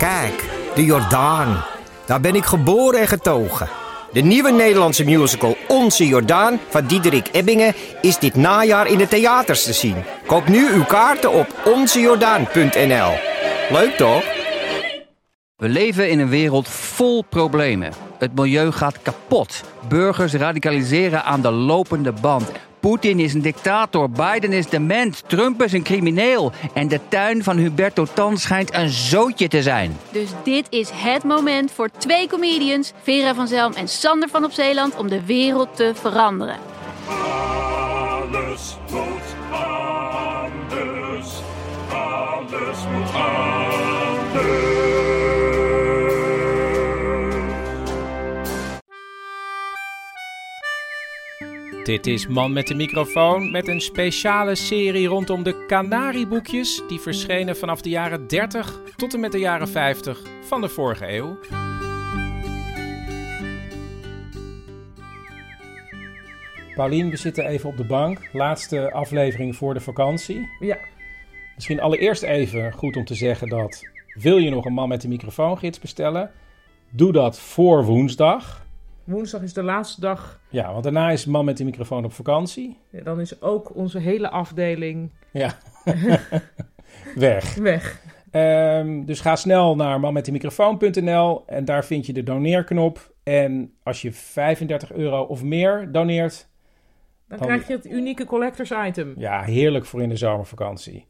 Kijk, de Jordaan. Daar ben ik geboren en getogen. De nieuwe Nederlandse musical Onze Jordaan van Diederik Ebbingen is dit najaar in de theaters te zien. Koop nu uw kaarten op onzejordaan.nl. Leuk toch? We leven in een wereld vol problemen. Het milieu gaat kapot. Burgers radicaliseren aan de lopende band. Poetin is een dictator, Biden is dement, Trump is een crimineel. En de tuin van Huberto Tan schijnt een zootje te zijn. Dus dit is het moment voor twee comedians, Vera van Zelm en Sander van op Zeeland, om de wereld te veranderen. Alles Dit is Man met de microfoon met een speciale serie rondom de Canarieboekjes die verschenen vanaf de jaren 30 tot en met de jaren 50 van de vorige eeuw. Paulien, we zitten even op de bank. Laatste aflevering voor de vakantie. Ja. Misschien allereerst even goed om te zeggen dat wil je nog een Man met de microfoongids bestellen? Doe dat voor woensdag. Woensdag is de laatste dag. Ja, want daarna is Man met de microfoon op vakantie. Ja, dan is ook onze hele afdeling Ja. Weg. weg. Ehm, dus ga snel naar manmetdemicrofoon.nl en daar vind je de doneerknop. En als je 35 euro of meer doneert, Dan, Dan- krijg je het unieke collectors item. ja, heerlijk voor in de zomervakantie.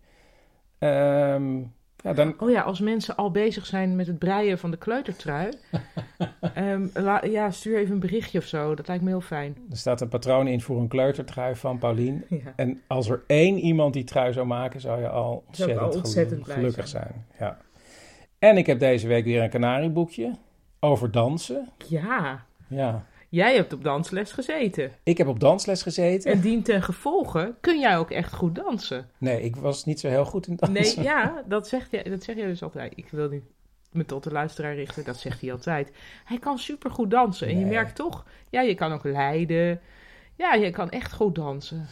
Ehm, ja, dan, Oh ja, als mensen al bezig zijn met het breien van de kleutertrui. ehm, la- ja, stuur even een berichtje of zo. Dat lijkt me heel fijn. er staat een patroon in voor een kleutertrui van Paulien. Ja. En als er één iemand die trui zou maken, zou je al ontzettend, al ontzettend gelukkig zijn. Ja. En ik heb deze week weer een kanarieboekje over dansen. ja, Ja. Jij hebt op dansles gezeten. Ik heb op dansles gezeten. En dien ten gevolge kun jij ook echt goed dansen. Nee, ik was niet zo heel goed in dansen. Nee, ja, dat zeg, je, dat zeg je dus altijd. Ik wil nu me tot de luisteraar richten, dat zegt hij altijd. Hij kan supergoed dansen. En je merkt toch, ja, je kan ook leiden. Ja, je kan echt goed dansen.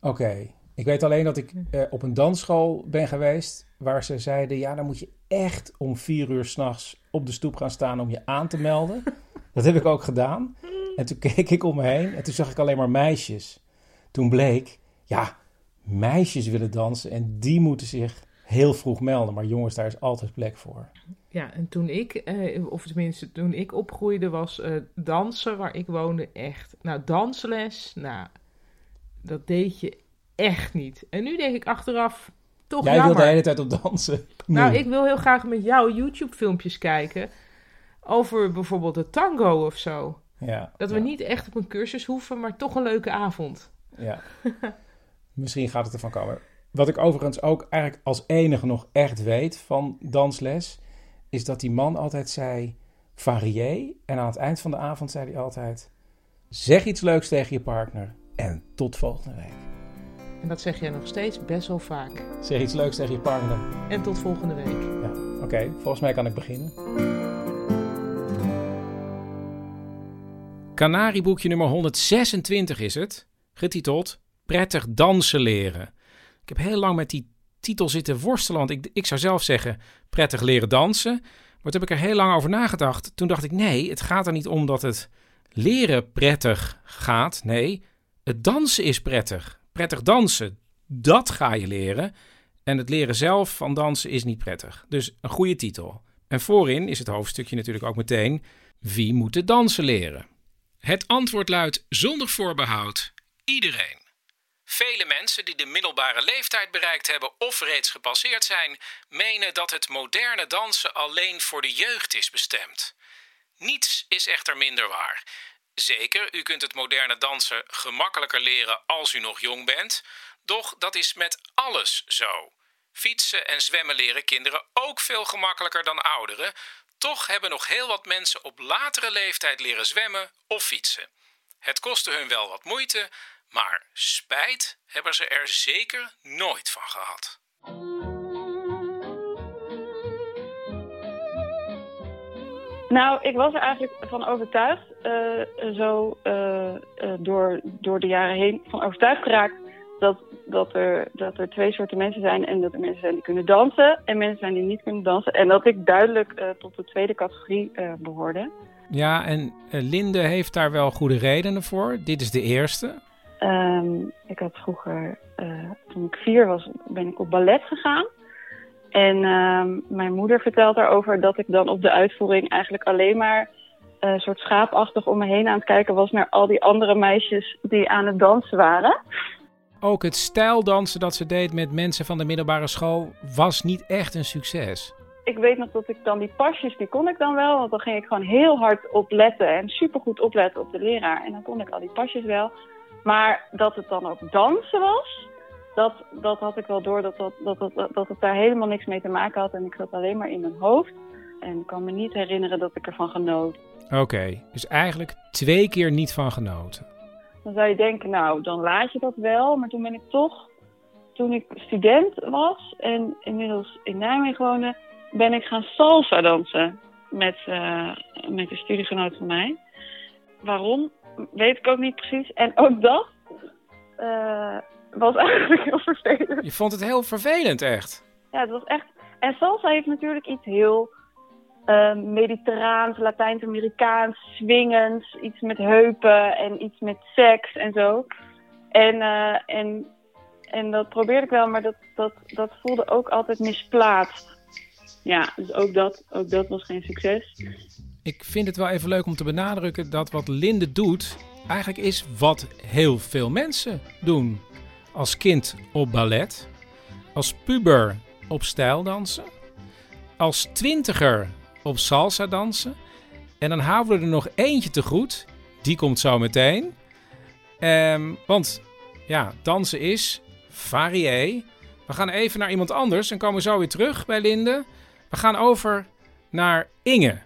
Oké. Ik weet alleen dat ik eh, op een dansschool ben geweest. Waar ze zeiden: ja, dan moet je echt om vier uur s'nachts op de stoep gaan staan om je aan te melden. dat heb ik ook gedaan. En toen keek ik om me heen en toen zag ik alleen maar meisjes. Toen bleek, ja, meisjes willen dansen en die moeten zich heel vroeg melden. Maar jongens, daar is altijd plek voor. Ja, en toen ik, eh, of tenminste toen ik opgroeide, was eh, dansen waar ik woonde echt. Nou, dansles, nou, dat deed je echt niet. En nu denk ik achteraf, toch Jij jammer. wil de hele tijd op dansen. Nou, ik wil heel graag met jou YouTube-filmpjes kijken over bijvoorbeeld de tango of zo. Ja, Dat we ja, niet echt op een cursus hoeven, maar toch een leuke avond. Ja. Misschien gaat het ervan komen. Wat ik overigens ook eigenlijk als enige nog echt weet van dansles, is dat die man altijd zei varié. En aan het eind van de avond zei hij altijd: zeg iets leuks tegen je partner en tot volgende week. En dat zeg jij nog steeds best wel vaak. Zeg iets leuks tegen je partner. En tot volgende week. Ja, oké, volgens mij kan ik beginnen. Canarieboekje nummer 126 is het, getiteld Prettig dansen leren. Ik heb heel lang met die titel zitten worstelen, want ik, ik zou zelf zeggen prettig leren dansen. Maar toen heb ik er heel lang over nagedacht. Toen dacht ik, nee, het gaat er niet om dat het leren prettig gaat. Nee, het dansen is prettig. Prettig dansen, dat ga je leren. En het leren zelf van dansen is niet prettig. Dus een goede titel. En voorin is het hoofdstukje natuurlijk ook meteen: wie moet het dansen leren? Het antwoord luidt zonder voorbehoud: iedereen. Vele mensen die de middelbare leeftijd bereikt hebben of reeds gepasseerd zijn, menen dat het moderne dansen alleen voor de jeugd is bestemd. Niets is echter minder waar. Zeker, u kunt het moderne dansen gemakkelijker leren als u nog jong bent, doch dat is met alles zo. Fietsen en zwemmen leren kinderen ook veel gemakkelijker dan ouderen. Toch hebben nog heel wat mensen op latere leeftijd leren zwemmen of fietsen. Het kostte hun wel wat moeite, maar spijt hebben ze er zeker nooit van gehad. Nou, ik was er eigenlijk van overtuigd, eh, zo eh, eh, door, door de jaren heen, van overtuigd geraakt dat, dat, er, dat er twee soorten mensen zijn. En dat er mensen zijn die kunnen dansen en mensen zijn die niet kunnen dansen. En dat ik duidelijk tot de tweede categorie eh, behoorde. Ja, en Linde heeft daar wel goede redenen voor. Dit is de eerste. Ehm, ik had vroeger, toen ik vier was, ben ik op ballet gegaan. En ehm, mijn moeder vertelt daarover dat ik dan op de uitvoering eigenlijk alleen maar eh, een soort schaapachtig om me heen aan het kijken was naar al die andere meisjes die aan het dansen waren. Ook het stijldansen dat ze deed met mensen van de middelbare school was niet echt een succes. Ik weet nog dat ik dan die pasjes, die kon ik dan wel. Want dan ging ik gewoon heel hard op letten en supergoed opletten op de leraar. En dan kon ik al die pasjes wel. Maar dat het dan ook dansen was, dat, dat had ik wel door dat, dat, dat, dat, dat het daar helemaal niks mee te maken had. En ik zat alleen maar in mijn hoofd. En ik kan me niet herinneren dat ik ervan genoot. Oké, dus eigenlijk twee keer niet van genoten. Dan zou je denken, nou, dan laat je dat wel. Maar toen ben ik toch, toen ik student was en inmiddels in Nijmegen woonde, ben ik gaan salsa dansen met, eh, met een studiegenoot van mij. Waarom, weet ik ook niet precies. En ook dat eh, was eigenlijk heel vervelend. Je vond het heel vervelend, echt. Ja, het was echt. En salsa heeft natuurlijk iets heel eh, mediterraans, Latijns-Amerikaans, swingends, iets met heupen en iets met seks en zo. En, eh, en, en dat probeerde ik wel, maar dat, dat, dat voelde ook altijd misplaatst. Ja, dus ook dat, ook dat was geen succes. Ik vind het wel even leuk om te benadrukken dat wat Linde doet eigenlijk is wat heel veel mensen doen. Als kind op ballet, als puber op stijldansen, als twintiger op salsa dansen. En dan houden we er nog eentje te goed. Die komt zo meteen. Ehm, want ja, dansen is varié. We gaan even naar iemand anders en komen zo weer terug bij Linde. We gaan over naar Inge.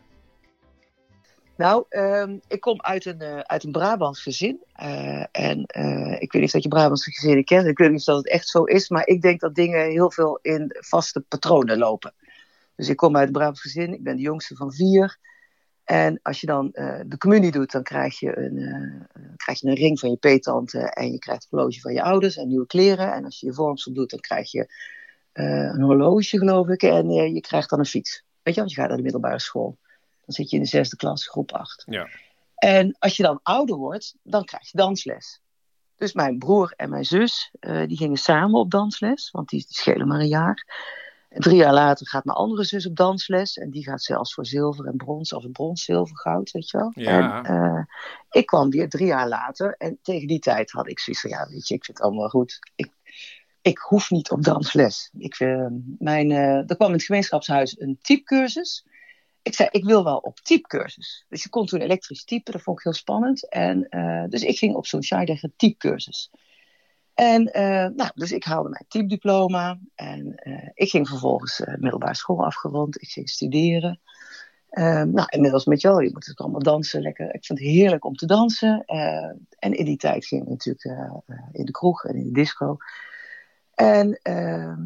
Nou, ehm, ik kom uit een, eh, uit een Brabants gezin. Eh, en eh, ik weet niet of je Brabantse gezinnen kent. Ik weet niet of dat het echt zo is. Maar ik denk dat dingen heel veel in vaste patronen lopen. Dus ik kom uit een Brabants gezin. Ik ben de jongste van vier. En als je dan de communie doet, dan krijg je een, krijg je een ring van je peetante. En je krijgt een horloge van je ouders en nieuwe kleren. En als je je vormsel doet, dan krijg je een horloge, geloof ik. En je krijgt dan een fiets. Weet je, want je gaat naar de middelbare school. Dan zit je in de zesde klas, groep acht. Ja. En als je dan ouder wordt, dan krijg je dansles. Dus mijn broer en mijn zus, uh, die gingen samen op dansles, want die, die schelen maar een jaar. En drie jaar later gaat mijn andere zus op dansles. En die gaat zelfs voor zilver en brons, of brons, zilver, goud, weet je wel. Ja. En uh, ik kwam weer drie jaar later. En tegen die tijd had ik zoiets van, ja, weet je, ik vind het allemaal goed. Ik, ik hoef niet op dansles. Ik, uh, mijn, er kwam in het gemeenschapshuis een typecursus. Ik zei, ik wil wel op typecursus. Dus je kon toen elektrisch typen, dat vond ik heel spannend. En, uh, dus ik ging op zo'n Scheidegger typecursus. En uh, nou, dus ik haalde mijn typediploma. En uh, ik ging vervolgens middelbare school afgerond. Ik ging studeren. nou, inmiddels met jou, je moet het allemaal dansen. Lekker. Ik vond het heerlijk om te dansen. en in die tijd ging ik natuurlijk in de kroeg en in de disco. En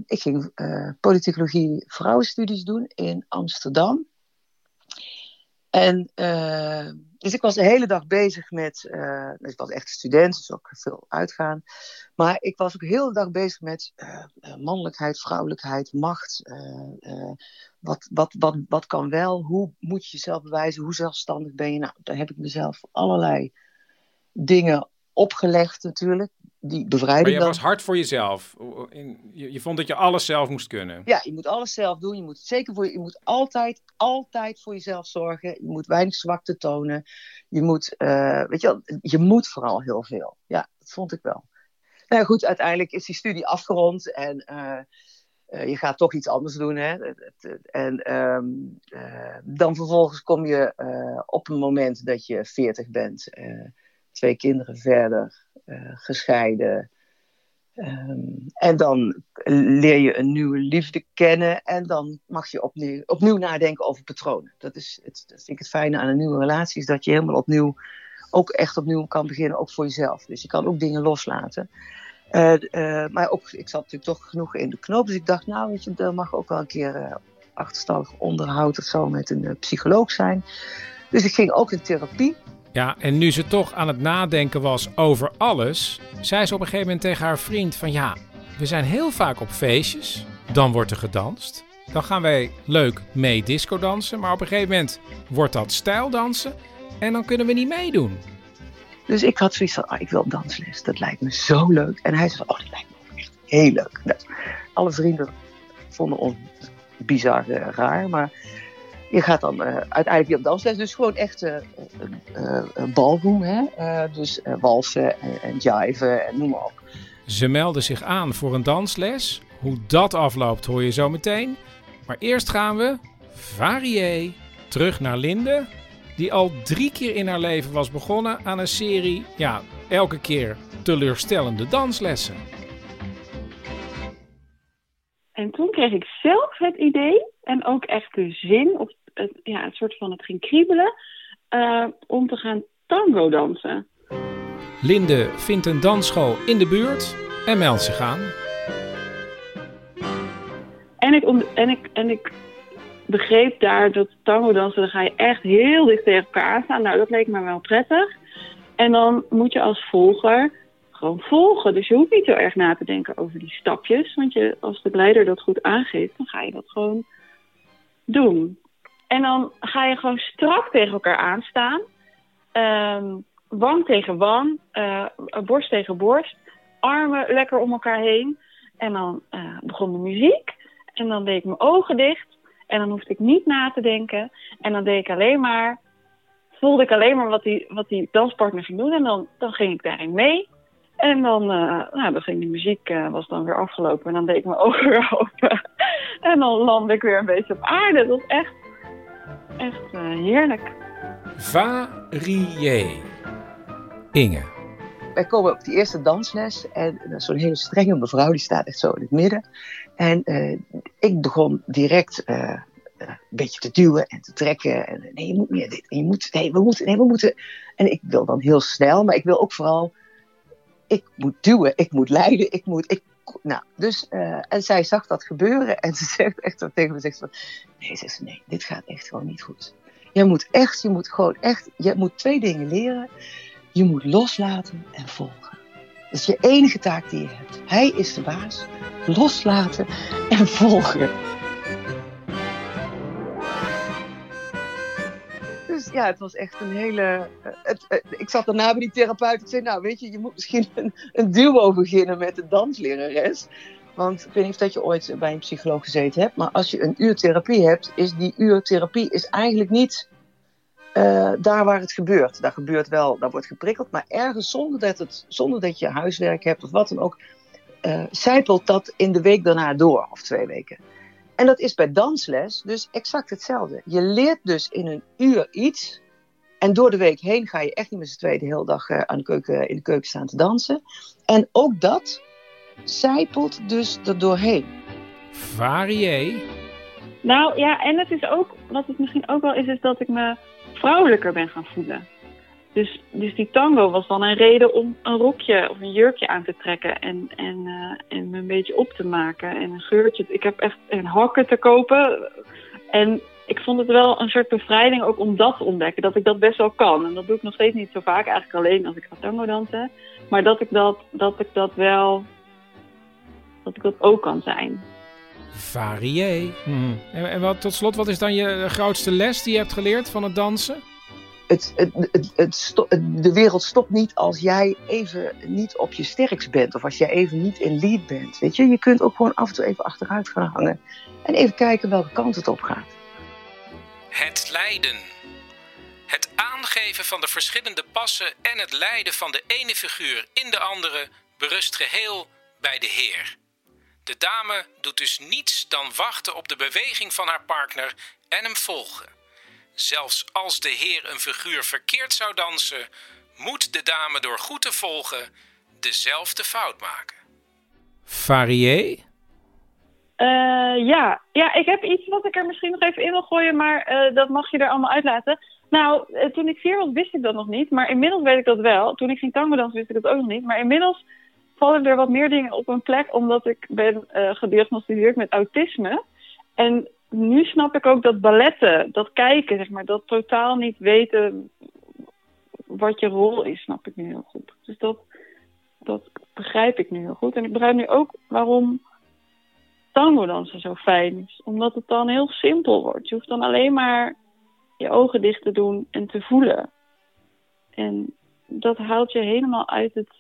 ik ging politicologie vrouwenstudies doen in Amsterdam. En uh, dus ik was de hele dag bezig met, uh, ik was echt student, dus ook veel uitgaan. Maar ik was ook de dag bezig met uh, mannelijkheid, vrouwelijkheid, macht. wat, wat, wat, wat kan wel? Hoe moet je jezelf bewijzen? Hoe zelfstandig ben je? Nou, daar heb ik mezelf allerlei dingen opgelegd natuurlijk. Die bevrijding Maar je dan. was hard voor jezelf. Je, je vond dat je alles zelf moest kunnen. Ja, je moet alles zelf doen. Je moet zeker voor je, je moet altijd, altijd voor jezelf zorgen. Je moet weinig zwakte tonen. Je moet, uh, weet je wel, je moet vooral heel veel. Ja, dat vond ik wel. Nou ja, goed, uiteindelijk is die studie afgerond en uh, uh, je gaat toch iets anders doen. Hè? En um, dan vervolgens kom je op een moment dat je 40 bent, twee kinderen verder, gescheiden. Um, en dan leer je een nieuwe liefde kennen en dan mag je opnieuw, opnieuw nadenken over patronen. Dat, is het, dat vind ik het fijne aan een nieuwe relatie, is dat je helemaal opnieuw, ook echt opnieuw kan beginnen, ook voor jezelf. Dus je kan ook dingen loslaten. Uh, uh, maar ook, ik zat natuurlijk toch genoeg in de knoop, dus ik dacht, nou weet je, er mag ook wel een keer uh, achterstallig onderhoud of zo met een psycholoog zijn. Dus ik ging ook in therapie. Ja, en nu ze toch aan het nadenken was over alles, zei ze op een gegeven moment tegen haar vriend van ja, we zijn heel vaak op feestjes, dan wordt er gedanst. Dan gaan wij leuk mee disco dansen, maar op een gegeven moment wordt dat stijldansen en dan kunnen we niet meedoen. Dus ik had zoiets van, ah, ik wil dansles. Dat lijkt me zo leuk. En hij zei, oh, dat lijkt me echt heel leuk. Nou, alle vrienden vonden ons bizar eh, raar, maar je gaat dan eh, uiteindelijk weer op dansles. Dus gewoon echt eh eh, een ballroom, hè. Eh, dus walsen en, en jiven en noem maar op. Ze melden zich aan voor een dansles. Hoe dat afloopt hoor je zo meteen. Maar eerst gaan we, varié, terug naar Linde. Die al drie keer in haar leven was begonnen aan een serie, ja, elke keer teleurstellende danslessen. En toen kreeg ik zelf het idee en ook echt de zin, of het, ja, het soort van het ging kriebelen, eh, om te gaan tango dansen. Linde vindt een dansschool in de buurt en meldt zich aan. En ik, om- en ik, en ik begreep daar dat tango dansen, dan ga je echt heel dicht tegen elkaar aanstaan. Nou, dat leek me wel prettig. En dan moet je als volger gewoon volgen. Dus je hoeft niet zo erg na te denken over die stapjes. Want je, als de leider dat goed aangeeft, dan ga je dat gewoon doen. En dan ga je gewoon strak tegen elkaar aanstaan. Ehm, wang tegen wang, eh, borst tegen borst. Armen lekker om elkaar heen. En dan eh, begon de muziek. En dan deed ik mijn ogen dicht. En dan hoefde ik niet na te denken. En dan deed ik alleen maar... Voelde ik alleen maar wat die, wat die danspartner ging doen. En dan, dan ging ik daarin mee. En dan, eh, nou, dan ging die muziek was dan weer afgelopen. En dan deed ik mijn ogen weer open. en dan landde ik weer een beetje op aarde. Dat was echt, echt eh, heerlijk. Varié. Inge. wij komen op die eerste dansles en is zo'n hele strenge mevrouw, die staat echt zo in het midden. En eh, ik begon direct eh, eh, een beetje te duwen en te trekken. En nee, je moet meer dit. En je moet, nee, we moeten, nee, we moeten. En ik wil dan heel snel, maar ik wil ook vooral, ik moet duwen, ik moet leiden, ik moet, ik, nou, dus, eh, en zij zag dat gebeuren en ze zegt echt tegen me, zegt ze van, nee, zegt ze, nee, dit gaat echt gewoon niet goed. Je moet echt, je moet gewoon echt, je moet twee dingen leren. Je moet loslaten en volgen. Dat is je enige taak die je hebt. Hij is de baas. Loslaten en volgen. Ja, het was echt een hele. eh, Het, eh, ik zat daarna bij die therapeut. Ik zei: Nou, weet je, je moet misschien een, duo beginnen met de danslerares. Want ik weet niet of dat je ooit bij een psycholoog gezeten hebt. Maar als je een uur therapie hebt, is die uur therapie is eigenlijk niet eh, daar waar het gebeurt. Daar gebeurt wel, daar wordt geprikkeld. Maar ergens zonder dat, het, zonder dat je huiswerk hebt of wat dan ook, eh zijpelt dat in de week daarna door, of twee weken. En dat is bij dansles dus exact hetzelfde. Je leert dus in een uur iets. En door de week heen ga je echt niet met z'n tweeën de hele dag eh, aan de keuken, in de keuken staan te dansen. En ook dat zijpelt dus er doorheen. Varié. Nou ja, en het is ook, wat het misschien ook wel is, is dat ik me vrouwelijker ben gaan voelen. Dus, dus die tango was dan een reden om een rokje of een jurkje aan te trekken en, en, eh, en me een beetje op te maken. En een geurtje. Ik heb echt een hakken te kopen. En ik vond het wel een soort bevrijding ook om dat te ontdekken. Dat ik dat best wel kan. En dat doe ik nog steeds niet zo vaak. Eigenlijk alleen als ik ga tango dansen. Maar dat ik dat, dat, ik dat wel... Dat ik dat ook kan zijn. Varié. Hmm. En, en wat, tot slot, wat is dan je grootste les die je hebt geleerd van het dansen? Het, het, de wereld stopt niet als jij even niet op je sterkst bent. Of als jij even niet in lead bent. Weet je, je kunt ook gewoon af en toe even achteruit gaan hangen. En even kijken welke kant het op gaat. Het leiden. Het aangeven van de verschillende passen en het leiden van de ene figuur in de andere berust geheel bij de heer. De dame doet dus niets dan wachten op de beweging van haar partner en hem volgen. Zelfs als de heer een figuur verkeerd zou dansen, moet de dame door goed te volgen dezelfde fout maken. Varié? Eh, ja. ja, ik heb iets wat ik er misschien nog even in wil gooien, maar eh, dat mag je er allemaal uitlaten. Nou, eh, toen ik vier was wist ik dat nog niet, maar inmiddels weet ik dat wel. Toen ik ging tango dansen wist ik dat ook nog niet, maar inmiddels vallen er wat meer dingen op een plek omdat ik ben eh, gediagnosticeerd met autisme. En nu snap ik ook dat balletten, dat kijken, zeg maar, dat totaal niet weten wat je rol is, snap ik nu heel goed. Dus dat, dat begrijp ik nu heel goed. En ik begrijp nu ook waarom tango dansen zo fijn is. Omdat het dan heel simpel wordt. Je hoeft dan alleen maar je ogen dicht te doen en te voelen. En dat haalt je helemaal uit het,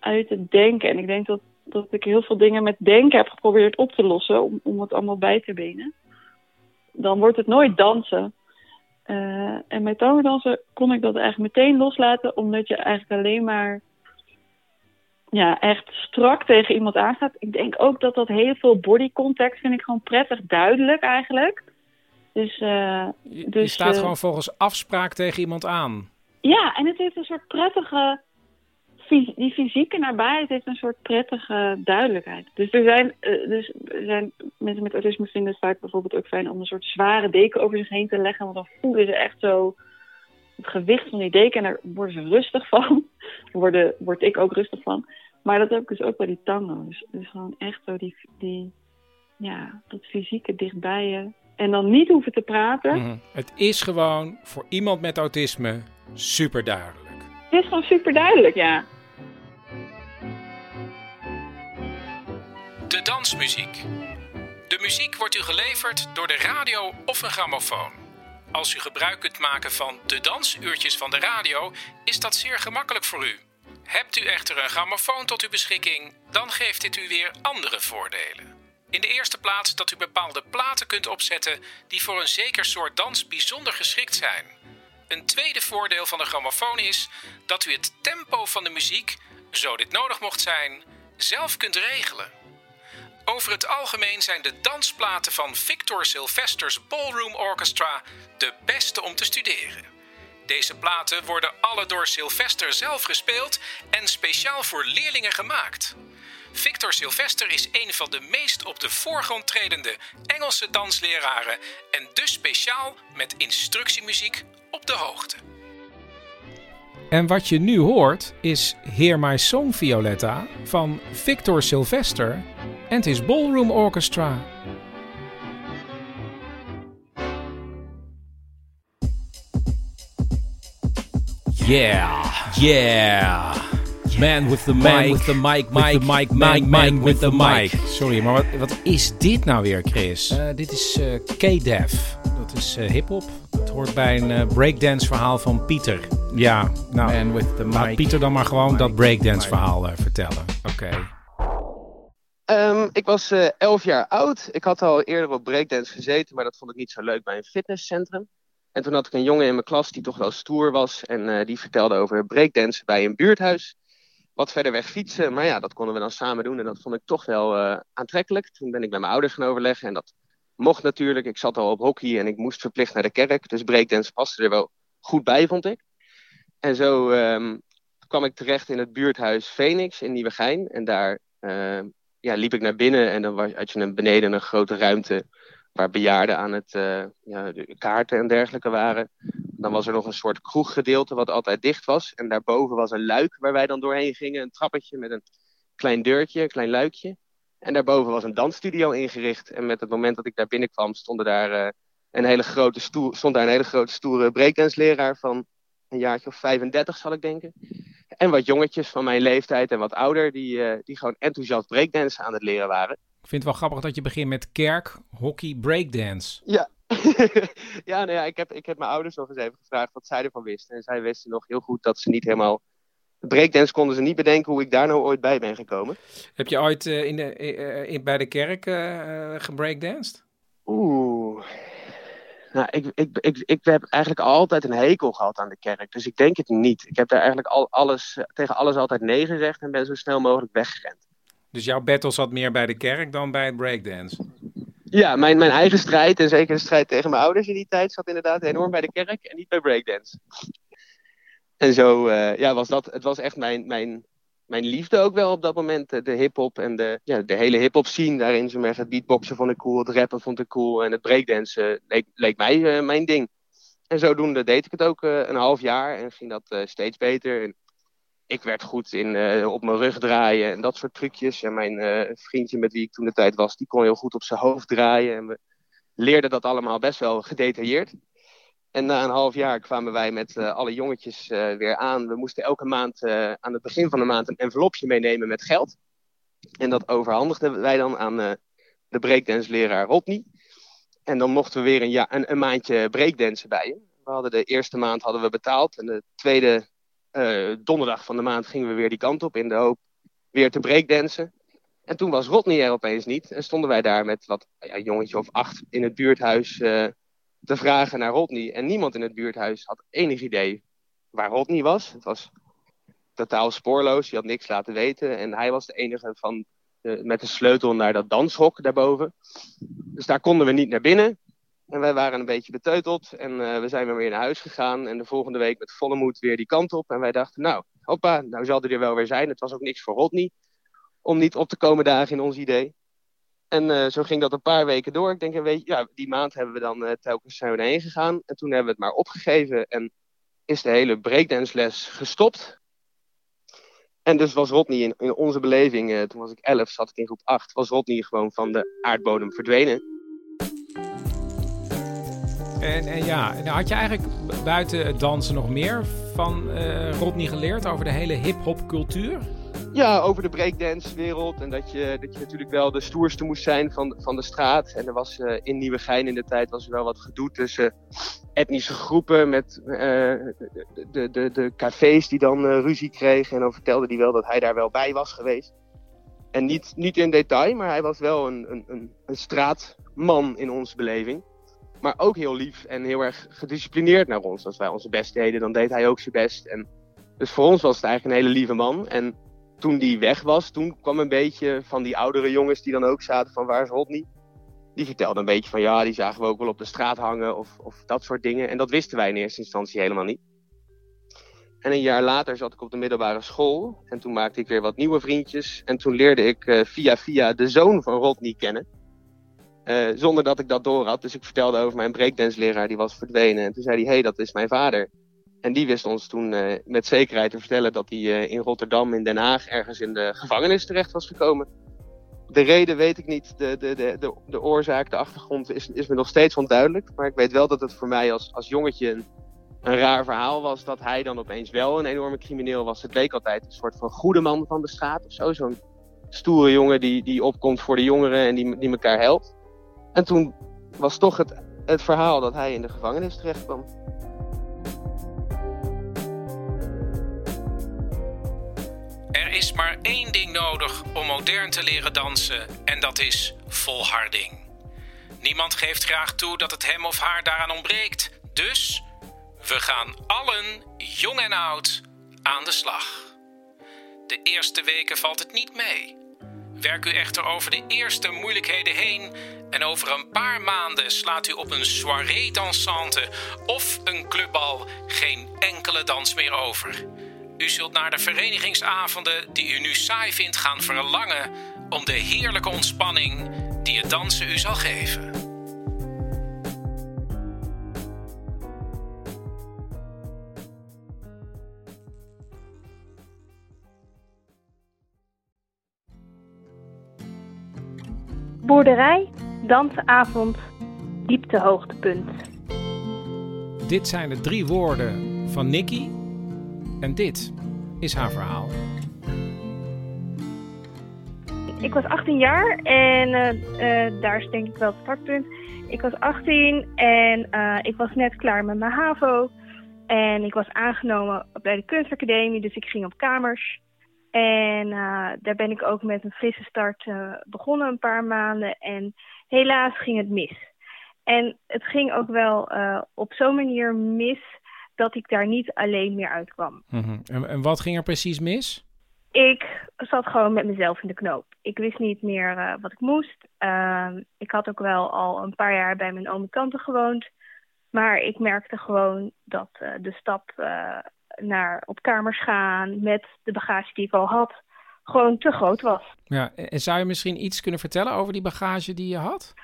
uit het denken. En ik denk dat, dat ik heel veel dingen met denken heb geprobeerd op te lossen. Om, om het allemaal bij te benen. Dan wordt het nooit dansen. Uh, en met tango dansen kon ik dat eigenlijk meteen loslaten. Omdat je eigenlijk alleen maar ja, echt strak tegen iemand aangaat. Ik denk ook dat dat heel veel body contact vind ik gewoon prettig duidelijk eigenlijk. Dus, uh, Je, dus, je staat eh, gewoon volgens afspraak tegen iemand aan. Ja, en het heeft een soort prettige. Die fysieke nabijheid heeft een soort prettige duidelijkheid. Dus er zijn, eh, dus er zijn mensen met autisme vinden het vaak bijvoorbeeld ook fijn om een soort zware deken over zich heen te leggen. Want dan voelen ze echt zo het gewicht van die deken en daar worden ze rustig van. Daar worden, word ik ook rustig van. Maar dat heb ik dus ook bij die tango's. Dus gewoon echt zo die, die ja, dat fysieke dichtbij je. En dan niet hoeven te praten. Mhm. Het is gewoon voor iemand met autisme super duidelijk. Het is gewoon super duidelijk, ja. Dansmuziek. De muziek wordt u geleverd door de radio of een grammofoon. Als u gebruik kunt maken van de dansuurtjes van de radio, is dat zeer gemakkelijk voor u. Hebt u echter een grammofoon tot uw beschikking, dan geeft dit u weer andere voordelen. In de eerste plaats dat u bepaalde platen kunt opzetten die voor een zeker soort dans bijzonder geschikt zijn. Een tweede voordeel van de grammofoon is dat u het tempo van de muziek, zo dit nodig mocht zijn, zelf kunt regelen. Over het algemeen zijn de dansplaten van Victor Sylvester's Ballroom Orchestra de beste om te studeren. Deze platen worden alle door Sylvester zelf gespeeld en speciaal voor leerlingen gemaakt. Victor Sylvester is een van de meest op de voorgrond tredende Engelse dansleraren en dus speciaal met instructiemuziek op de hoogte. En wat je nu hoort is Hear My Song Violetta van Victor Sylvester en his Ballroom Orchestra. Yeah, yeah. Man with the mic, with the mic, mic, mic, mic, mic, with the mic. Sorry, maar wat, wat is dit nou weer, Chris? Eh, dit is eh, K-Def. Dat is eh, hip-hop. Het hoort bij een breakdance verhaal van Pieter. Ja, nou, Man with the laat. Pieter dan maar gewoon dat breakdance verhaal vertellen. Oké. Ehm, ik was eh 11 jaar oud. Ik had al eerder op breakdance gezeten, maar dat vond ik niet zo leuk bij een fitnesscentrum. En toen had ik een jongen in mijn klas die toch wel stoer was. En eh, die vertelde over breakdance bij een buurthuis. Wat verder weg fietsen. Maar ja, dat konden we dan samen doen. En dat vond ik toch wel eh, aantrekkelijk. Toen ben ik met mijn ouders gaan overleggen. En dat mocht natuurlijk. Ik zat al op hockey en ik moest verplicht naar de kerk. Dus breakdance paste er wel goed bij, vond ik. En zo ehm, kwam ik terecht in het buurthuis Phoenix in Nieuwegein. En daar ehm, ja, liep ik naar binnen en dan was, had je een beneden een grote ruimte waar bejaarden aan het eh, ja, kaarten en dergelijke waren. Dan was er nog een soort kroeggedeelte wat altijd dicht was. En daarboven was een luik waar wij dan doorheen gingen. Een trappetje met een klein deurtje, een klein luikje. En daarboven was een dansstudio ingericht. En met het moment dat ik daar binnenkwam stonden daar, eh, een hele grote stoer, stond daar een hele grote stoere breakdance leraar van een jaartje of 35 zal ik denken. En wat jongetjes van mijn leeftijd en wat ouder die, eh, die gewoon enthousiast breakdance aan het leren waren. Ik vind het wel grappig dat je begint met kerk, hockey, breakdance. Ja, ja, nou ja ik, heb, ik heb mijn ouders nog eens even gevraagd wat zij ervan wisten. En zij wisten nog heel goed dat ze niet helemaal... Breakdance konden ze niet bedenken hoe ik daar nou ooit bij ben gekomen. Heb je ooit eh, in de, eh, in, bij de kerk eh, gebreakdanced? Oeh. Nou, ik, ik, ik, ik heb eigenlijk altijd een hekel gehad aan de kerk. Dus ik denk het niet. Ik heb daar eigenlijk al alles, eh, tegen alles altijd nee gezegd en ben zo snel mogelijk weggerend. Dus jouw battle zat meer bij de kerk dan bij het breakdance? Ja, mijn, mijn eigen strijd en zeker de strijd tegen mijn ouders in die tijd zat inderdaad enorm bij de kerk en niet bij breakdance. En zo eh, ja, was dat, het was echt mijn, mijn, mijn liefde ook wel op dat moment. eh, De hip-hop en de, ja, de hele hip-hop scene daarin. Maar, het beatboxen vond ik cool, het rappen vond ik cool en het breakdansen leek, leek mij eh, mijn ding. En zodoende deed ik het ook eh, een half jaar en ging dat steeds beter. En ik werd goed in op mijn rug draaien en dat soort trucjes. En mijn vriendje met wie ik toen de tijd was, die kon heel goed op zijn hoofd draaien. En we leerden dat allemaal best wel gedetailleerd. En na een half jaar kwamen wij met eh, alle jongetjes eh, weer aan. We moesten elke maand eh, aan het begin van de maand een envelopje meenemen met geld. En dat overhandigden wij dan aan de breakdance leraar Rodney. En dan mochten we weer een, een maandje breakdansen bij hem. We hadden de eerste maand hadden we betaald. En de tweede donderdag van de maand gingen we weer die kant op in de hoop weer te breakdansen. En toen was Rodney er opeens niet. En stonden wij daar met wat ja, jongetje of acht in het buurthuis te vragen naar Rodney. En niemand in het buurthuis had enig idee waar Rodney was. Het was totaal spoorloos. Je had niks laten weten. En hij was de enige van, met de sleutel naar dat danshok daarboven. Dus daar konden we niet naar binnen. En wij waren een beetje beteuteld. En uh, we zijn weer naar huis gegaan. En de volgende week met volle moed weer die kant op. En wij dachten, nou, hoppa, nou zal hij er wel weer zijn. Het was ook niks voor Rodney. Om niet op te komen dagen in ons idee. En uh, zo ging dat een paar weken door. Ik denk, een week, ja, die maand hebben we dan uh, telkens zijn we erheen gegaan. En toen hebben we het maar opgegeven en is de hele breakdance les gestopt. En dus was Rodney in, in onze beleving, uh, toen was ik 11, zat ik in groep 8, was Rodney gewoon van de aardbodem verdwenen. En, en ja, nou had je eigenlijk buiten het dansen nog meer van Rodney geleerd over de hele hip-hop cultuur? Ja, over de breakdance-wereld. En dat je, dat je natuurlijk wel de stoerste moest zijn van, van de straat. En er was uh, in Nieuwegein in de tijd was er wel wat gedoe tussen etnische groepen met uh, de, de, de, cafés die dan uh, ruzie kregen. En dan vertelde hij wel dat hij daar wel bij was geweest. En niet, niet in detail, maar hij was wel een, een, een, een straatman in onze beleving. Maar ook heel lief en heel erg gedisciplineerd naar ons. Als wij onze best deden, dan deed hij ook zijn best. En dus voor ons was het eigenlijk een hele lieve man. En toen die weg was, toen kwam een beetje van die oudere jongens die dan ook zaten van waar is Rodney? Die vertelden een beetje van ja, die zagen we ook wel op de straat hangen of, of dat soort dingen. En dat wisten wij in eerste instantie helemaal niet. En een jaar later zat ik op de middelbare school. En toen maakte ik weer wat nieuwe vriendjes. En toen leerde ik uh, via via de zoon van Rodney kennen. Uh, zonder dat ik dat door had. Dus ik vertelde over mijn breakdance leraar, die was verdwenen. En toen zei hij, hé, hey, dat is mijn vader. En die wist ons toen uh, met zekerheid te vertellen dat hij uh, in Rotterdam, in Den Haag, ergens in de gevangenis terecht was gekomen. De reden weet ik niet, de, de, de, de, de oorzaak, de achtergrond is, is me nog steeds onduidelijk. Maar ik weet wel dat het voor mij als, als jongetje een, een raar verhaal was dat hij dan opeens wel een enorme crimineel was. Het leek altijd een soort van goede man van de straat of zo. Zo'n stoere jongen die, die opkomt voor de jongeren en die, die elkaar helpt. En toen was toch het, het verhaal dat hij in de gevangenis terecht kwam. Is maar één ding nodig om modern te leren dansen en dat is volharding. Niemand geeft graag toe dat het hem of haar daaraan ontbreekt. Dus we gaan allen, jong en oud, aan de slag. De eerste weken valt het niet mee. Werk u echter over de eerste moeilijkheden heen en over een paar maanden slaat u op een soirée dansante of een clubbal geen enkele dans meer over. U zult naar de verenigingsavonden die u nu saai vindt gaan verlangen om de heerlijke ontspanning die het dansen u zal geven. Boerderij, dansavond, dieptehoogtepunt. Dit zijn de drie woorden van Nicky en dit is haar verhaal. Ik was 18 jaar en uh, uh, daar is denk ik wel het startpunt. Ik was 18 en uh, ik was net klaar met mijn HAVO. En ik was aangenomen bij de kunstacademie, dus ik ging op kamers. En daar ben ik ook met een frisse start begonnen, een paar maanden. En helaas ging het mis. En het ging ook wel op zo'n manier mis dat ik daar niet alleen meer uitkwam. Mm en, en, wat ging er precies mis? Ik zat gewoon met mezelf in de knoop. Ik wist niet meer uh, wat ik moest. Uh, ik had ook wel al een paar jaar bij mijn oom en tante gewoond. Maar ik merkte gewoon dat uh, de stap eh, naar op kamers gaan met de bagage die ik al had, gewoon te groot was. Ja, en zou je misschien iets kunnen vertellen over die bagage die je had?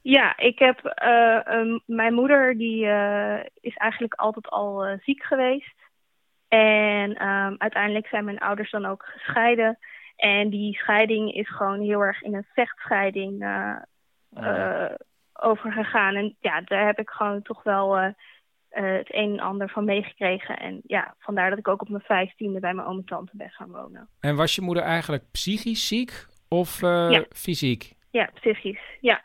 Ja, ik heb uh, um, mijn moeder die uh, is eigenlijk altijd al uh, ziek geweest. En um, uiteindelijk zijn mijn ouders dan ook gescheiden. En die scheiding is gewoon heel erg in een vechtscheiding uh, overgegaan. En ja, daar heb ik gewoon toch wel eh, het een en ander van meegekregen. En ja, vandaar dat ik ook op mijn vijftiende bij mijn oom en tante ben gaan wonen. En was je moeder eigenlijk psychisch ziek of eh, Ja. fysiek? Ja, psychisch. Ja.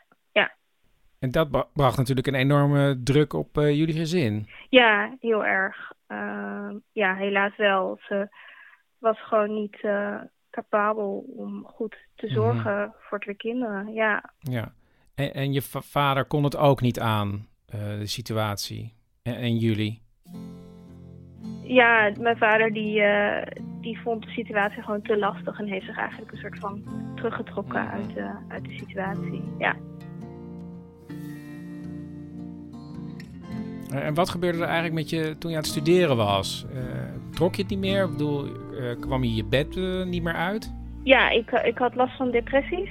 En dat bra- bracht natuurlijk een enorme druk op eh, jullie gezin. Ja, heel erg. Ehm, ja, helaas wel. Ze was gewoon niet eh, capabel om goed te Mhm. zorgen voor twee kinderen. Ja, Ja. En, en je va- vader kon het ook niet aan, eh, de situatie. En, en jullie. ja mijn vader die, die vond de situatie gewoon te lastig en heeft zich eigenlijk een soort van teruggetrokken uit, de uit de situatie. Ja. En wat gebeurde er eigenlijk met je toen je aan het studeren was? Eh, trok je het niet meer? Ik bedoel, eh, kwam je je bed eh, niet meer uit? Ja, ik, ik had last van depressies.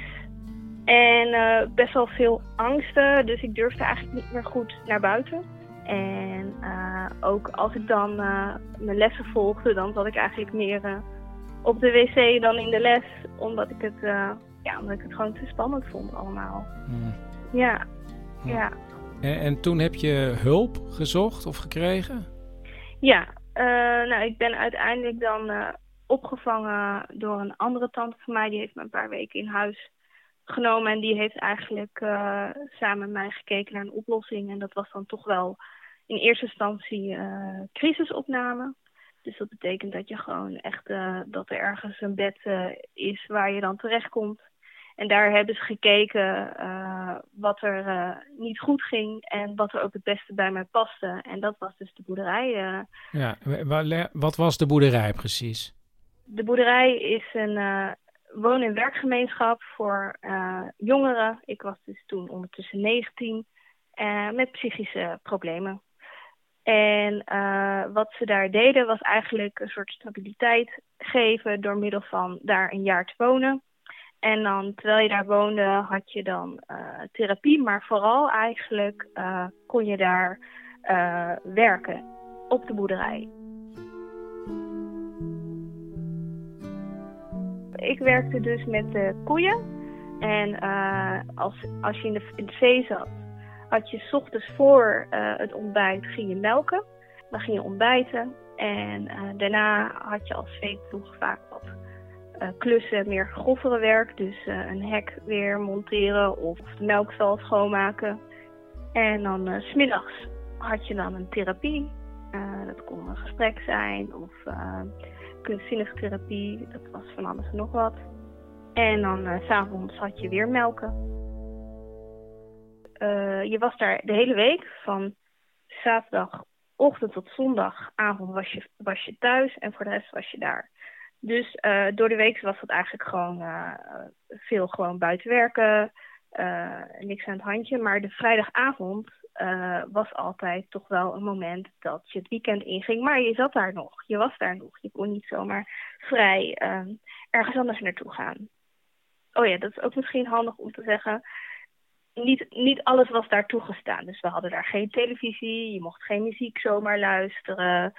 En eh, best wel veel angsten. Dus ik durfde eigenlijk niet meer goed naar buiten. En eh, ook als ik dan eh, mijn lessen volgde, dan zat ik eigenlijk meer eh, op de wc dan in de les. Omdat ik het, eh, ja, omdat ik het gewoon te spannend vond allemaal. Ja, Ja. ja. En, en toen heb je hulp gezocht of gekregen? Ja, eh, nou, ik ben uiteindelijk dan eh, opgevangen door een andere tante van mij. Die heeft me een paar weken in huis genomen. En die heeft eigenlijk eh, samen met mij gekeken naar een oplossing. En dat was dan toch wel in eerste instantie crisisopname. Dus dat betekent dat je gewoon echt dat er ergens een bed is waar je dan terechtkomt. En daar hebben ze gekeken eh, wat er eh, niet goed ging en wat er ook het beste bij mij paste. En dat was dus de boerderij. eh. Ja, wat was de boerderij precies? De boerderij is een woon- en werkgemeenschap voor jongeren. Ik was dus toen ondertussen 19 eh, met psychische problemen. En wat ze daar deden was eigenlijk een soort stabiliteit geven door middel van daar een jaar te wonen. En dan, terwijl je daar woonde, had je dan eh, therapie, maar vooral eigenlijk eh, kon je daar eh, werken op de boerderij. Ik werkte dus met de koeien. En als, als je in de, vee zat, had je 's ochtends voor het ontbijt ging je melken. Dan ging je ontbijten. En daarna had je als veeploeg vaak wat eh, klussen, meer grovere werk. Dus eh, een hek weer monteren of de melkstal schoonmaken. En dan 's smiddags had je dan een therapie. Dat kon een gesprek zijn of kunstzinnige therapie. Dat was van alles en nog wat. En dan s s'avonds had je weer melken. Je was daar de hele week. Van zaterdagochtend tot zondagavond was je, was je thuis. En voor de rest was je daar. Dus eh, door de week was dat eigenlijk gewoon eh, veel gewoon buiten werken. eh, niks aan het handje. Maar de vrijdagavond was altijd toch wel een moment dat je het weekend inging. Maar je zat daar nog. Je was daar nog. Je kon niet zomaar vrij eh, ergens anders naartoe gaan. Oh ja, dat is ook misschien handig om te zeggen. Niet, niet alles was daar toegestaan. Dus we hadden daar geen televisie. Je mocht geen muziek zomaar luisteren.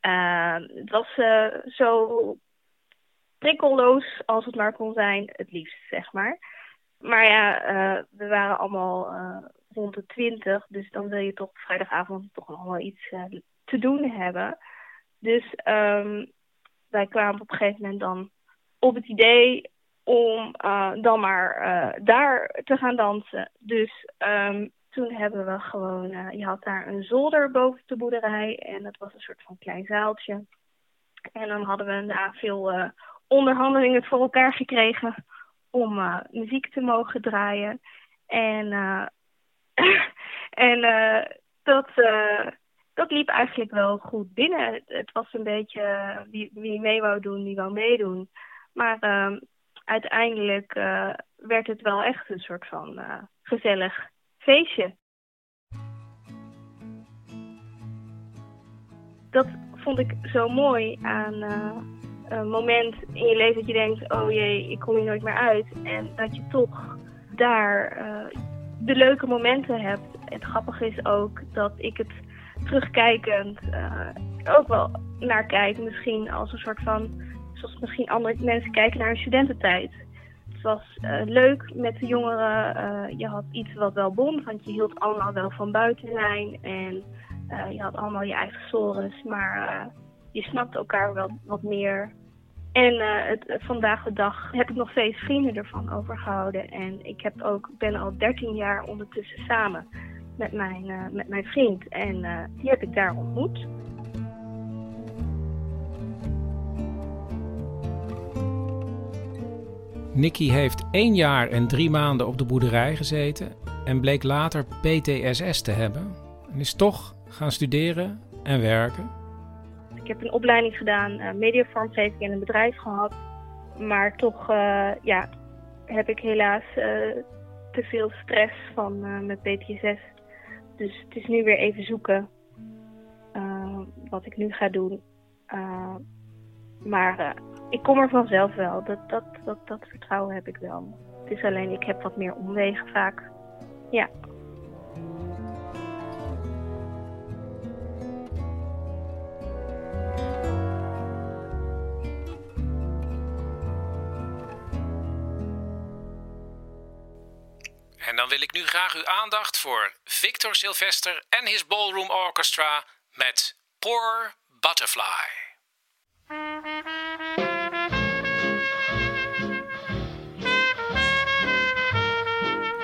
Eh, het was zo prikkelloos als het maar kon zijn. Het liefst, zeg maar. Maar ja, eh, we waren allemaal eh, rond de twintig. Dus dan wil je toch vrijdagavond toch nog wel iets eh, te doen hebben. Dus ehm, wij kwamen op een gegeven moment dan op het idee om dan maar daar te gaan dansen. Dus ehm, toen hebben we gewoon, je had daar een zolder boven de boerderij en dat was een soort van klein zaaltje. En dan hadden we na veel onderhandelingen voor elkaar gekregen om eh, muziek te mogen draaien. En, eh, en eh, dat, dat liep eigenlijk wel goed binnen. Het, was een beetje wie, wie mee wou doen, die wou meedoen. Maar ehm, uiteindelijk werd het wel echt een soort van gezellig feestje. Dat vond ik zo mooi aan moment in je leven dat je denkt: oh jee, ik kom hier nooit meer uit. En dat je toch daar eh, de leuke momenten hebt. Het grappige is ook dat ik het terugkijkend eh, ook wel naar kijk. Misschien als een soort van, zoals misschien andere mensen kijken naar hun studententijd. Het was eh, leuk met de jongeren. je had iets wat wel bond, want je hield allemaal wel van buiten zijn. En je had allemaal je eigen sores, maar je snapte elkaar wel wat meer. En eh, het, het- vandaag de dag heb ik nog steeds vrienden ervan overgehouden. En ik heb ook, ben al 13 jaar ondertussen samen met mijn, eh, met mijn vriend. En eh, die heb ik daar ontmoet. Nicky heeft één jaar en drie maanden op de boerderij gezeten en bleek later PTSS te hebben. En is toch gaan studeren en werken. Ik heb een opleiding gedaan, eh mediavormgeving in een bedrijf gehad. Maar toch eh, ja, heb ik helaas eh, te veel stress van, met PTSS. Dus het is nu weer even zoeken wat ik nu ga doen. Maar ik kom er vanzelf wel. Dat, dat, dat, dat vertrouwen heb ik wel. Het is alleen, ik heb wat meer omwegen vaak. Ja. Dan wil ik nu graag uw aandacht voor Victor Sylvester en his Ballroom Orchestra met Poor Butterfly.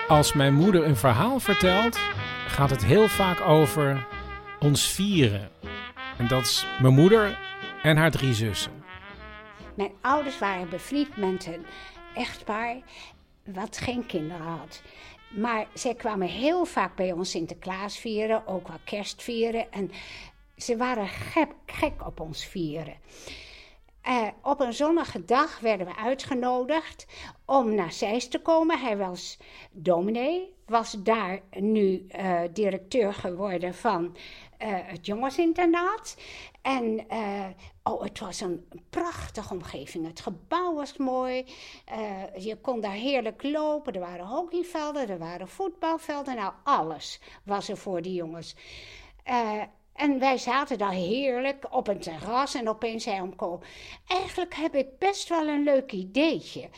Als mijn moeder een verhaal vertelt, gaat het heel vaak over ons vieren. En dat is mijn moeder en haar drie zussen. Mijn ouders waren bevriend met een echtpaar wat geen kinderen had. Maar zij kwamen heel vaak bij ons Sinterklaas vieren, ook wel kerst vieren. En ze waren gek, gek op ons vieren. Eh, op een zonnige dag werden we uitgenodigd om naar Zeist te komen. Hij was dominee, was daar nu eh, directeur geworden van eh, het jongensinternaat. En eh, oh, het was een prachtige omgeving. Het gebouw was mooi. Je kon daar heerlijk lopen. Er waren hockeyvelden, er waren voetbalvelden. Nou, alles was er voor die jongens. En wij zaten daar heerlijk op een terras en opeens zei oom Ko... Eigenlijk heb ik best wel een leuk ideetje.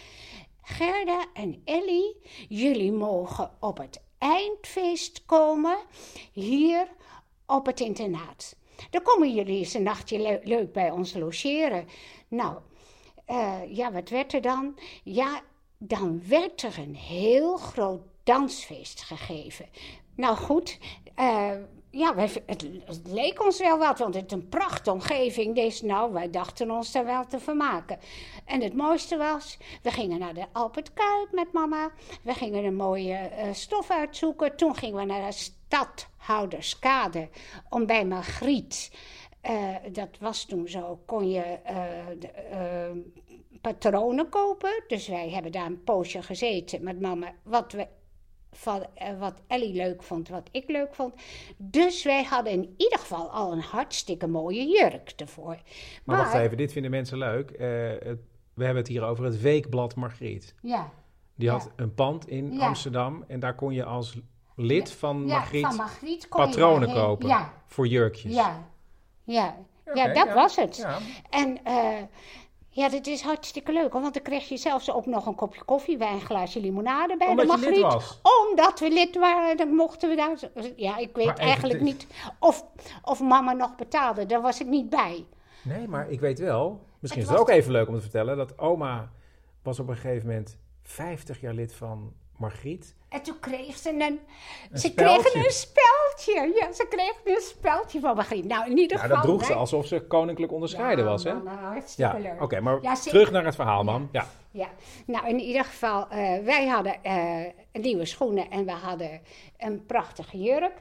Gerda en Ellie, jullie mogen op het eindfeest komen hier op het internaat. Dan komen jullie eens een nachtje le- leuk bij ons logeren. Nou, eh, ja, wat werd er dan? Ja, dan werd er een heel groot dansfeest gegeven. Nou goed, eh, ja, het, leek ons wel wat, want het is een prachtige omgeving. Deze, nou, wij dachten ons daar wel te vermaken. En het mooiste was, we gingen naar de Albert Kuip met mama. We gingen een mooie eh, stof uitzoeken. Toen gingen we naar de Stadhouderskade om bij Margriet... eh, dat was toen zo, kon je eh, patronen kopen. Dus wij hebben daar een poosje gezeten met mama. Wat, we, van, eh, wat Ellie leuk vond, wat ik leuk vond. Dus wij hadden in ieder geval al een hartstikke mooie jurk ervoor. Maar wacht even, dit vinden mensen leuk. Eh, het- we hebben het hier over het Weekblad Margriet. Ja. Die Ja. had een pand in Ja. Amsterdam en daar kon je als lid van Ja, Margriet, van Margriet patronen kopen ja. voor jurkjes. Ja, ja. Ja dat ja, was het. ja. En eh, ja, dat is hartstikke leuk, hoor, want dan kreeg je zelfs ook nog een kopje koffie bij een glaasje limonade bij Omdat de Margriet. was? Omdat we lid waren, dan mochten we daar. Ja, ik weet eigenlijk is- niet of, of mama nog betaalde, daar was ik niet bij. Nee, maar ik weet wel, misschien is Het ook even leuk om te vertellen, dat oma was op een gegeven moment 50 jaar lid van Margriet. En toen kreeg ze een. Een ze speldje. kregen een speldje. Ja, ze kregen een speldje van Margriet. Nou, in ieder Ja, geval. dat droeg ze alsof ze koninklijk onderscheiden Ja, was, hè? mama, hartstikke Ja, leuk. oké, maar Ja, terug naar het verhaal, man. Ja. Ja, nou in ieder geval, eh, wij hadden eh, nieuwe schoenen en we hadden een prachtige jurk.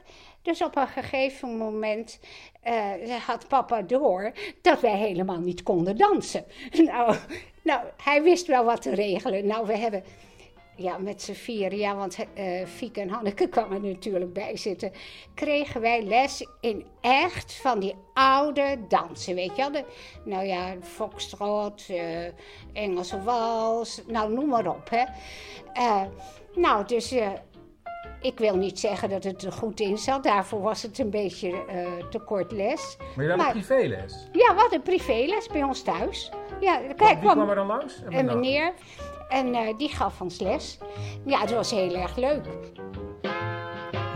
Dus op een gegeven moment eh, had papa door dat wij helemaal niet konden dansen. Nou, nou, hij wist wel wat te regelen. Nou, we hebben ja, met z'n vieren, ja, want eh Fieke en Hanneke kwamen er natuurlijk bij zitten. Kregen wij les in echt van die oude dansen, weet je wel. De, nou ja, foxtrot, eh, Engelse wals, nou noem maar op, hè. Eh, nou, dus ik wil niet zeggen dat het er goed in zat. Daarvoor was het een beetje te kort les. Maar je had een privéles? Ja, we hadden privéles bij ons thuis. Ja, Wie kijk, kwam er dan langs? En Een wat meneer. En eh, die gaf ons les. Ja, het was heel erg leuk.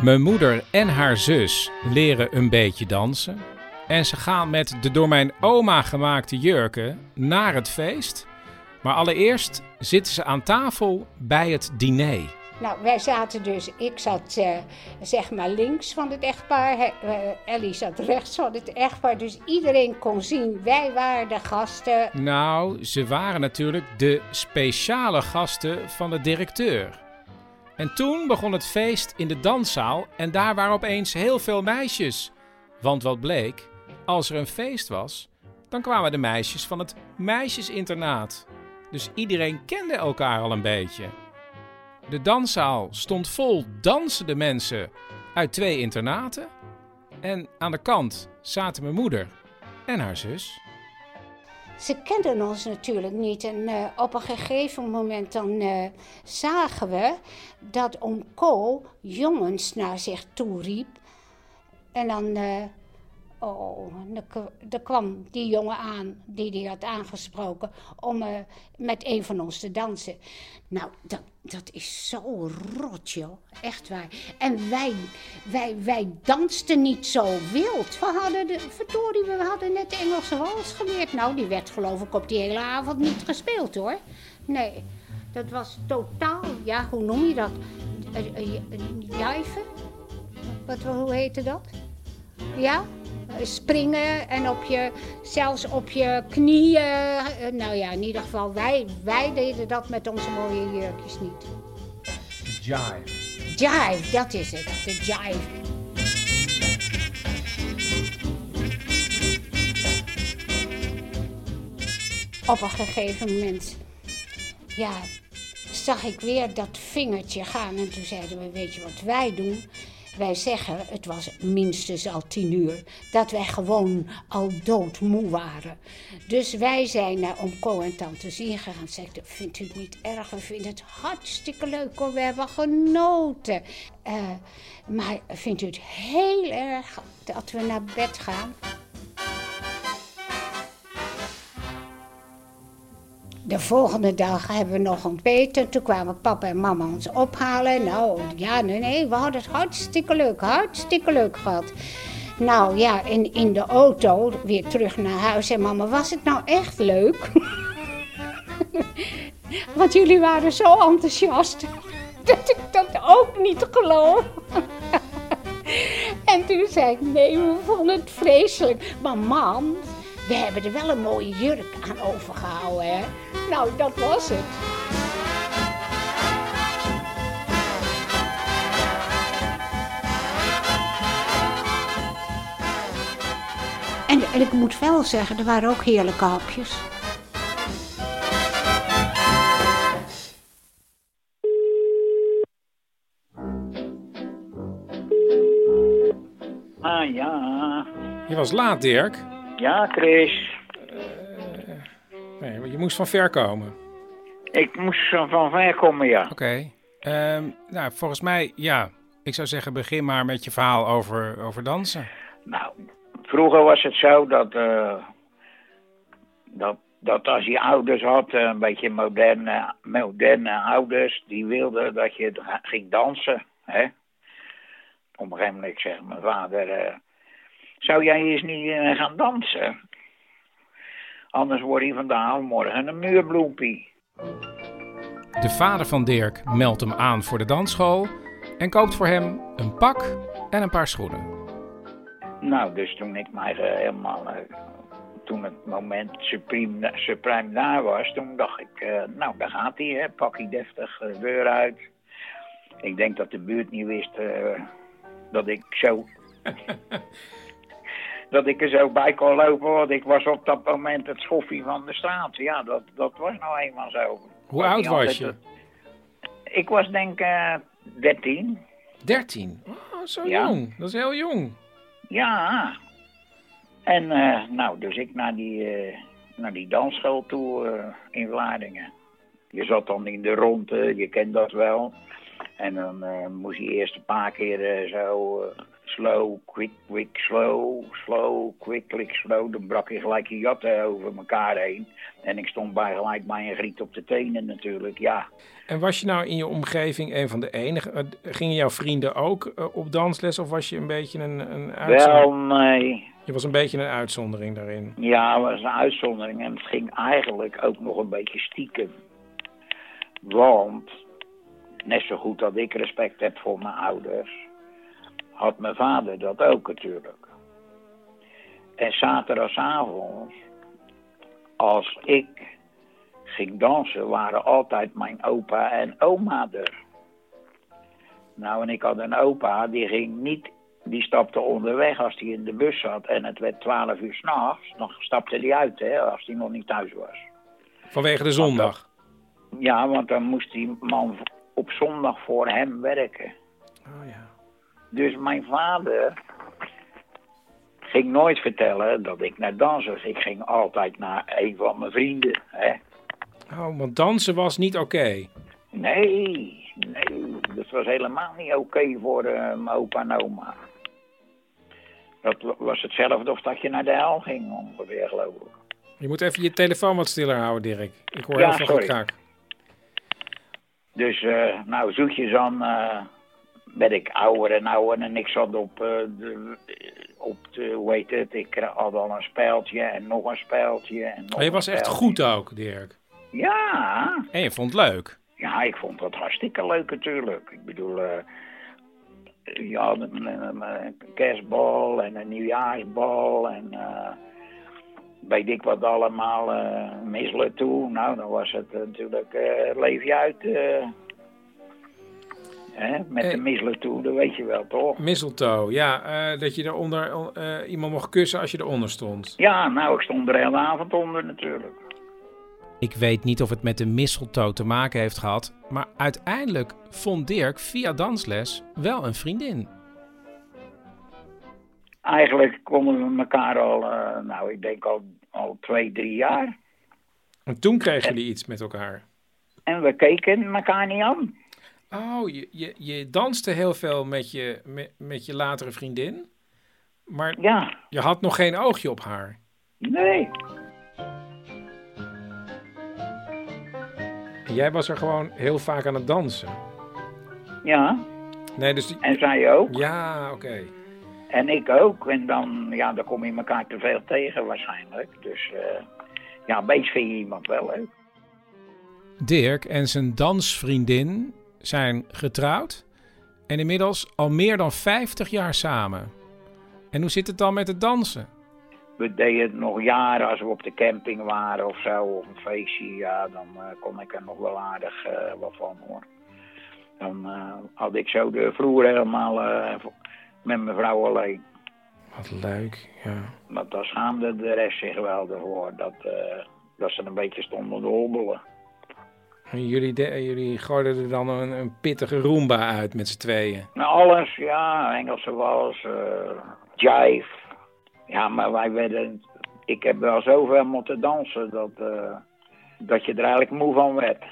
Mijn moeder en haar zus leren een beetje dansen. En ze gaan met de door mijn oma gemaakte jurken naar het feest. Maar allereerst zitten ze aan tafel bij het diner. Nou, wij zaten dus, ik zat eh, zeg maar links van het echtpaar, eh, Ellie zat rechts van het echtpaar. Dus iedereen kon zien, wij waren de gasten. Nou, ze waren natuurlijk de speciale gasten van de directeur. En toen begon het feest in de danszaal en daar waren opeens heel veel meisjes. Want wat bleek, als er een feest was, dan kwamen de meisjes van het meisjesinternaat. Dus iedereen kende elkaar al een beetje. De danszaal stond vol dansende mensen uit twee internaten. En aan de kant zaten mijn moeder en haar zus. Ze kenden ons natuurlijk niet. En eh, op een gegeven moment dan eh, zagen we dat oom jongens naar zich toe riep. En dan, eh, oh, dan kwam die jongen aan die hij had aangesproken om eh, met een van ons te dansen. Nou, dat, dat is zo rot, joh. Echt waar. En wij, wij, wij dansten niet zo wild. We hadden, de, verdorie, we hadden net Engelse wals geleerd. Nou, die werd geloof ik op die hele avond niet gespeeld, hoor. Nee, dat was totaal, ja, hoe noem je dat? Eh, eh, eh, Jijven? Wat, hoe heette dat? Ja? Springen en op je, zelfs op je knieën. Eh, Nou ja, in ieder geval, wij, wij deden dat met onze mooie jurkjes niet. Jive. Jive, dat is het. De jive. Op een gegeven moment, ja, zag ik weer dat vingertje gaan. En toen zeiden we, weet je wat wij doen? Wij zeggen, het was minstens al tien uur, dat wij gewoon al doodmoe waren. Dus wij zijn naar oom Ko en tante Zien gegaan. Zeiden, vindt u het niet erg? We vinden het hartstikke leuk hoor, we hebben genoten. Eh, maar vindt u het heel erg dat we naar bed gaan? De volgende dag hebben we nog ontbeten. Toen kwamen papa en mama ons ophalen. Nou, ja, nee, nee, we hadden het hartstikke leuk, hartstikke leuk gehad. Nou ja, in, in de auto weer terug naar huis. En mama, was het nou echt leuk? Want jullie waren zo enthousiast dat ik dat ook niet geloof. en toen zei ik, nee, we vonden het vreselijk. Maar mam, we hebben er wel een mooie jurk aan overgehouden, hè? Nou, dat was het. En, en ik moet wel zeggen, er waren ook heerlijke hapjes. Ah ja. Je was laat, Dirk. Ja, Chris. Nee, want je moest van ver komen. Ik moest van ver komen, ja. Oké. Ehm, nou, volgens mij, ja. Ik zou zeggen, begin maar met je verhaal over, over dansen. Nou, vroeger was het zo dat, eh, dat, dat als je ouders had, eh, een beetje moderne, moderne ouders, die wilden dat je ging dansen. Hè? Op een gegeven moment zegt mijn vader, eh, zou jij eens niet eh, gaan dansen? Anders word je vandaag morgen een muurbloempie. De vader van Dirk meldt hem aan voor de dansschool en koopt voor hem een pak en een paar schoenen. Nou, dus toen ik mij helemaal, eh, toen het moment supreme, supreme daar was, toen dacht ik, eh, nou daar gaat hij, hè, pak hij deftig de deur uit. Ik denk dat de buurt niet wist dat ik zo, dat ik er zo bij kon lopen, want ik was op dat moment het schoffie van de straat. Ja, dat, dat was nou eenmaal zo. Hoe oud was je? het- Ik was denk ik 13. 13? Oh, zo Ja. jong. Dat is heel jong. Ja. En eh, nou, dus ik naar die, eh, naar die dansschool toe eh, in Vlaardingen. Je zat dan in de ronde, je kent dat wel. En dan moest je eerst een paar keer zo, slow, quick, quick, slow, slow, quick, quick, slow. Dan brak je gelijk je jatten over elkaar heen. En ik stond bij gelijk bij een griet op de tenen natuurlijk, ja. En was je nou in je omgeving een van de enigen? Eh, Gingen jouw vrienden ook eh, op dansles of was je een beetje een, een uitzondering? Wel, nee. Je was een beetje een uitzondering daarin. Ja, het was een uitzondering. En het ging eigenlijk ook nog een beetje stiekem. Want, net zo goed dat ik respect heb voor mijn ouders, had mijn vader dat ook natuurlijk. En zaterdagavond, als ik ging dansen, waren altijd mijn opa en oma er. Nou, en ik had een opa, die ging niet, die stapte onderweg als hij in de bus zat en het werd 12 uur s'nachts, dan stapte hij uit, hè, als hij nog niet thuis was. Vanwege de zondag. Ja, want dan moest die man op zondag voor hem werken. Dus mijn vader ging nooit vertellen dat ik naar dansen. Ik ging altijd naar een van mijn vrienden. Hè. Oh, want dansen was niet oké. Nee, nee, dat was helemaal niet oké voor eh, mijn opa en oma. Dat wa- was hetzelfde of dat je naar de hel ging ongeveer, geloof ik. Je moet even je telefoon wat stiller houden, Dirk. Ik hoor Ja, heel veel gekraak. Dus, eh, nou, zoetjes aan eh werd ik ouder en ouder en ik zat op, eh, de, op de, hoe heet het, ik had al een speltje en nog een speltje en nog je was echt goed ook, Dirk. Ja, En je vond het leuk. ja, ik vond dat hartstikke leuk natuurlijk. Ik bedoel, eh je had een, een- een kerstbal en een nieuwjaarsbal en eh weet ik wat allemaal, eh misselen toe. Nou, dan was het eh, natuurlijk, eh leef je uit, eh, hè, met de Eh. misselen toe, dat weet je wel toch? Mistletoe, ja. eh, dat je eronder eh, iemand mocht kussen als je eronder stond. Ja, nou, ik stond er de hele avond onder natuurlijk. Ik weet niet of het met de mistletoe te maken heeft gehad, maar uiteindelijk vond Dirk via dansles wel een vriendin. Eigenlijk konden we elkaar al, eh, nou, ik denk al, al twee, drie jaar. En toen kregen jullie iets met elkaar. En we keken elkaar niet aan. Oh, je, je, je danste heel veel met je, met, met je latere vriendin, maar Ja, je had nog geen oogje op haar. nee. En jij was er gewoon heel vaak aan het dansen. Ja, Nee, dus die... en zij ook. Ja, oké. En ik ook. En dan, ja, dan kom je elkaar te veel tegen waarschijnlijk. Dus eh, ja, een beetje vind je iemand wel leuk. Dirk en zijn dansvriendin zijn getrouwd en inmiddels al meer dan 50 jaar samen. En hoe zit het dan met het dansen? We deden het nog jaren als we op de camping waren of zo, of een feestje. Ja, dan eh, kon ik er nog wel aardig eh, wat van hoor. Dan eh, had ik zo de vloer helemaal eh, met mijn vrouw alleen. Wat leuk, ja. Want daar schaamde de rest zich wel ervoor. Dat, eh, dat ze een beetje stonden te hobbelen. En jullie, de- jullie gooiden er dan een, een pittige Roomba uit met z'n tweeën. Nou, alles, ja, Engelse wals, eh jive. Ja, maar wij werden... Ik heb wel zoveel moeten dansen dat, eh, dat je er eigenlijk moe van werd.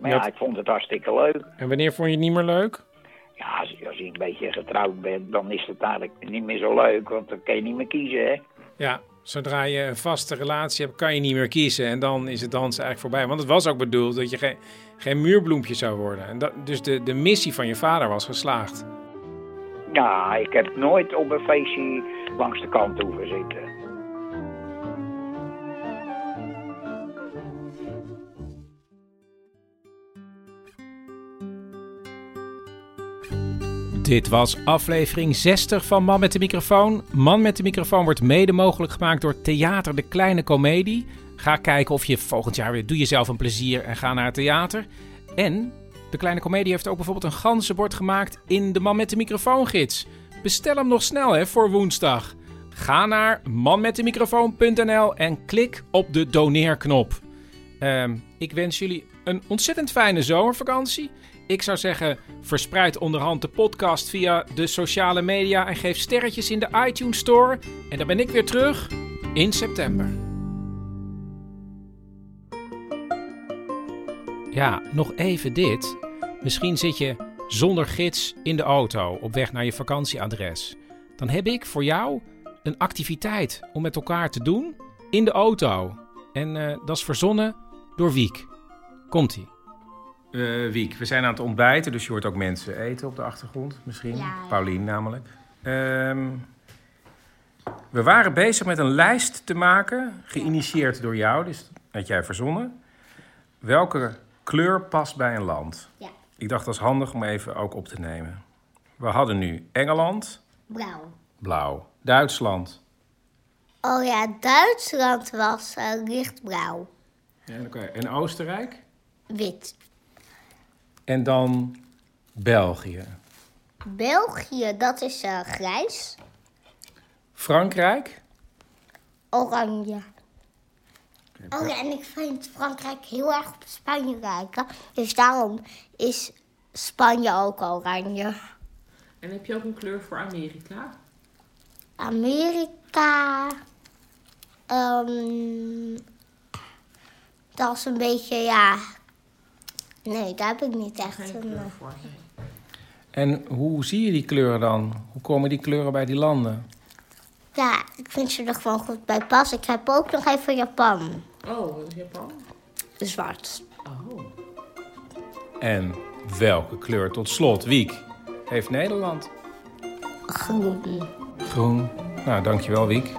Maar ja, ik vond het hartstikke leuk. En wanneer vond je het niet meer leuk? Ja, als, als je een beetje getrouwd bent, dan is het eigenlijk niet meer zo leuk, want dan kan je niet meer kiezen, hè. Ja, zodra je een vaste relatie hebt, kan je niet meer kiezen. En dan is het dansen eigenlijk voorbij. Want het was ook bedoeld dat je geen, geen muurbloempje zou worden. En dat, dus de, de missie van je vader was geslaagd. Ja, ik heb nooit op een feestje langs de kant hoeven zitten. Dit was aflevering 60 van Man met de Microfoon. Man met de Microfoon wordt mede mogelijk gemaakt door Theater de Kleine Comedie. Ga kijken of je volgend jaar weer... Doe jezelf een plezier en ga naar het theater. En de Kleine Comedie heeft ook bijvoorbeeld een ganzenbord gemaakt... in de Man met de Microfoon gids. Bestel hem nog snel hè, voor woensdag. Ga naar manmetdemicrofoon.nl en klik op de doneerknop. Ehm, ik wens jullie een ontzettend fijne zomervakantie. Ik zou zeggen, verspreid onderhand de podcast via de sociale media en geef sterretjes in de iTunes Store. En dan ben ik weer terug in september. Ja, nog even dit. Misschien zit je zonder gids in de auto op weg naar je vakantieadres. Dan heb ik voor jou een activiteit om met elkaar te doen in de auto. En eh, dat is verzonnen door Wiek. Komt-ie. Eh, Wiek, we zijn aan het ontbijten, dus je hoort ook mensen eten op de achtergrond misschien. Ja. Paulien namelijk. Ehm, we waren bezig met een lijst te maken, geïnitieerd door jou, dus dat had jij verzonnen. Welke kleur past bij een land? Ja. Ik dacht dat is handig om even ook op te nemen. We hadden nu Engeland, Blauw. blauw. Duitsland. Oh ja, Duitsland was eh, lichtblauw. Ja, oké. En Oostenrijk. Wit. En dan België. België, dat is eh, grijs. Frankrijk. Oranje. Oh ja, en ik vind Frankrijk heel erg op Spanje lijken. Dus daarom is Spanje ook oranje. En heb je ook een kleur voor Amerika? Amerika. ehm, dat is een beetje, ja. Nee, daar heb ik niet echt een. eh, voor. En hoe zie je die kleuren dan? Hoe komen die kleuren bij die landen? Ja, ik vind ze er gewoon goed bij passen. Ik heb ook nog even Japan. Oh, wat is Japan? Zwart. Oh. En welke kleur tot slot, Wiek, heeft Nederland? Groen. Groen. Nou, dankjewel, Wiek.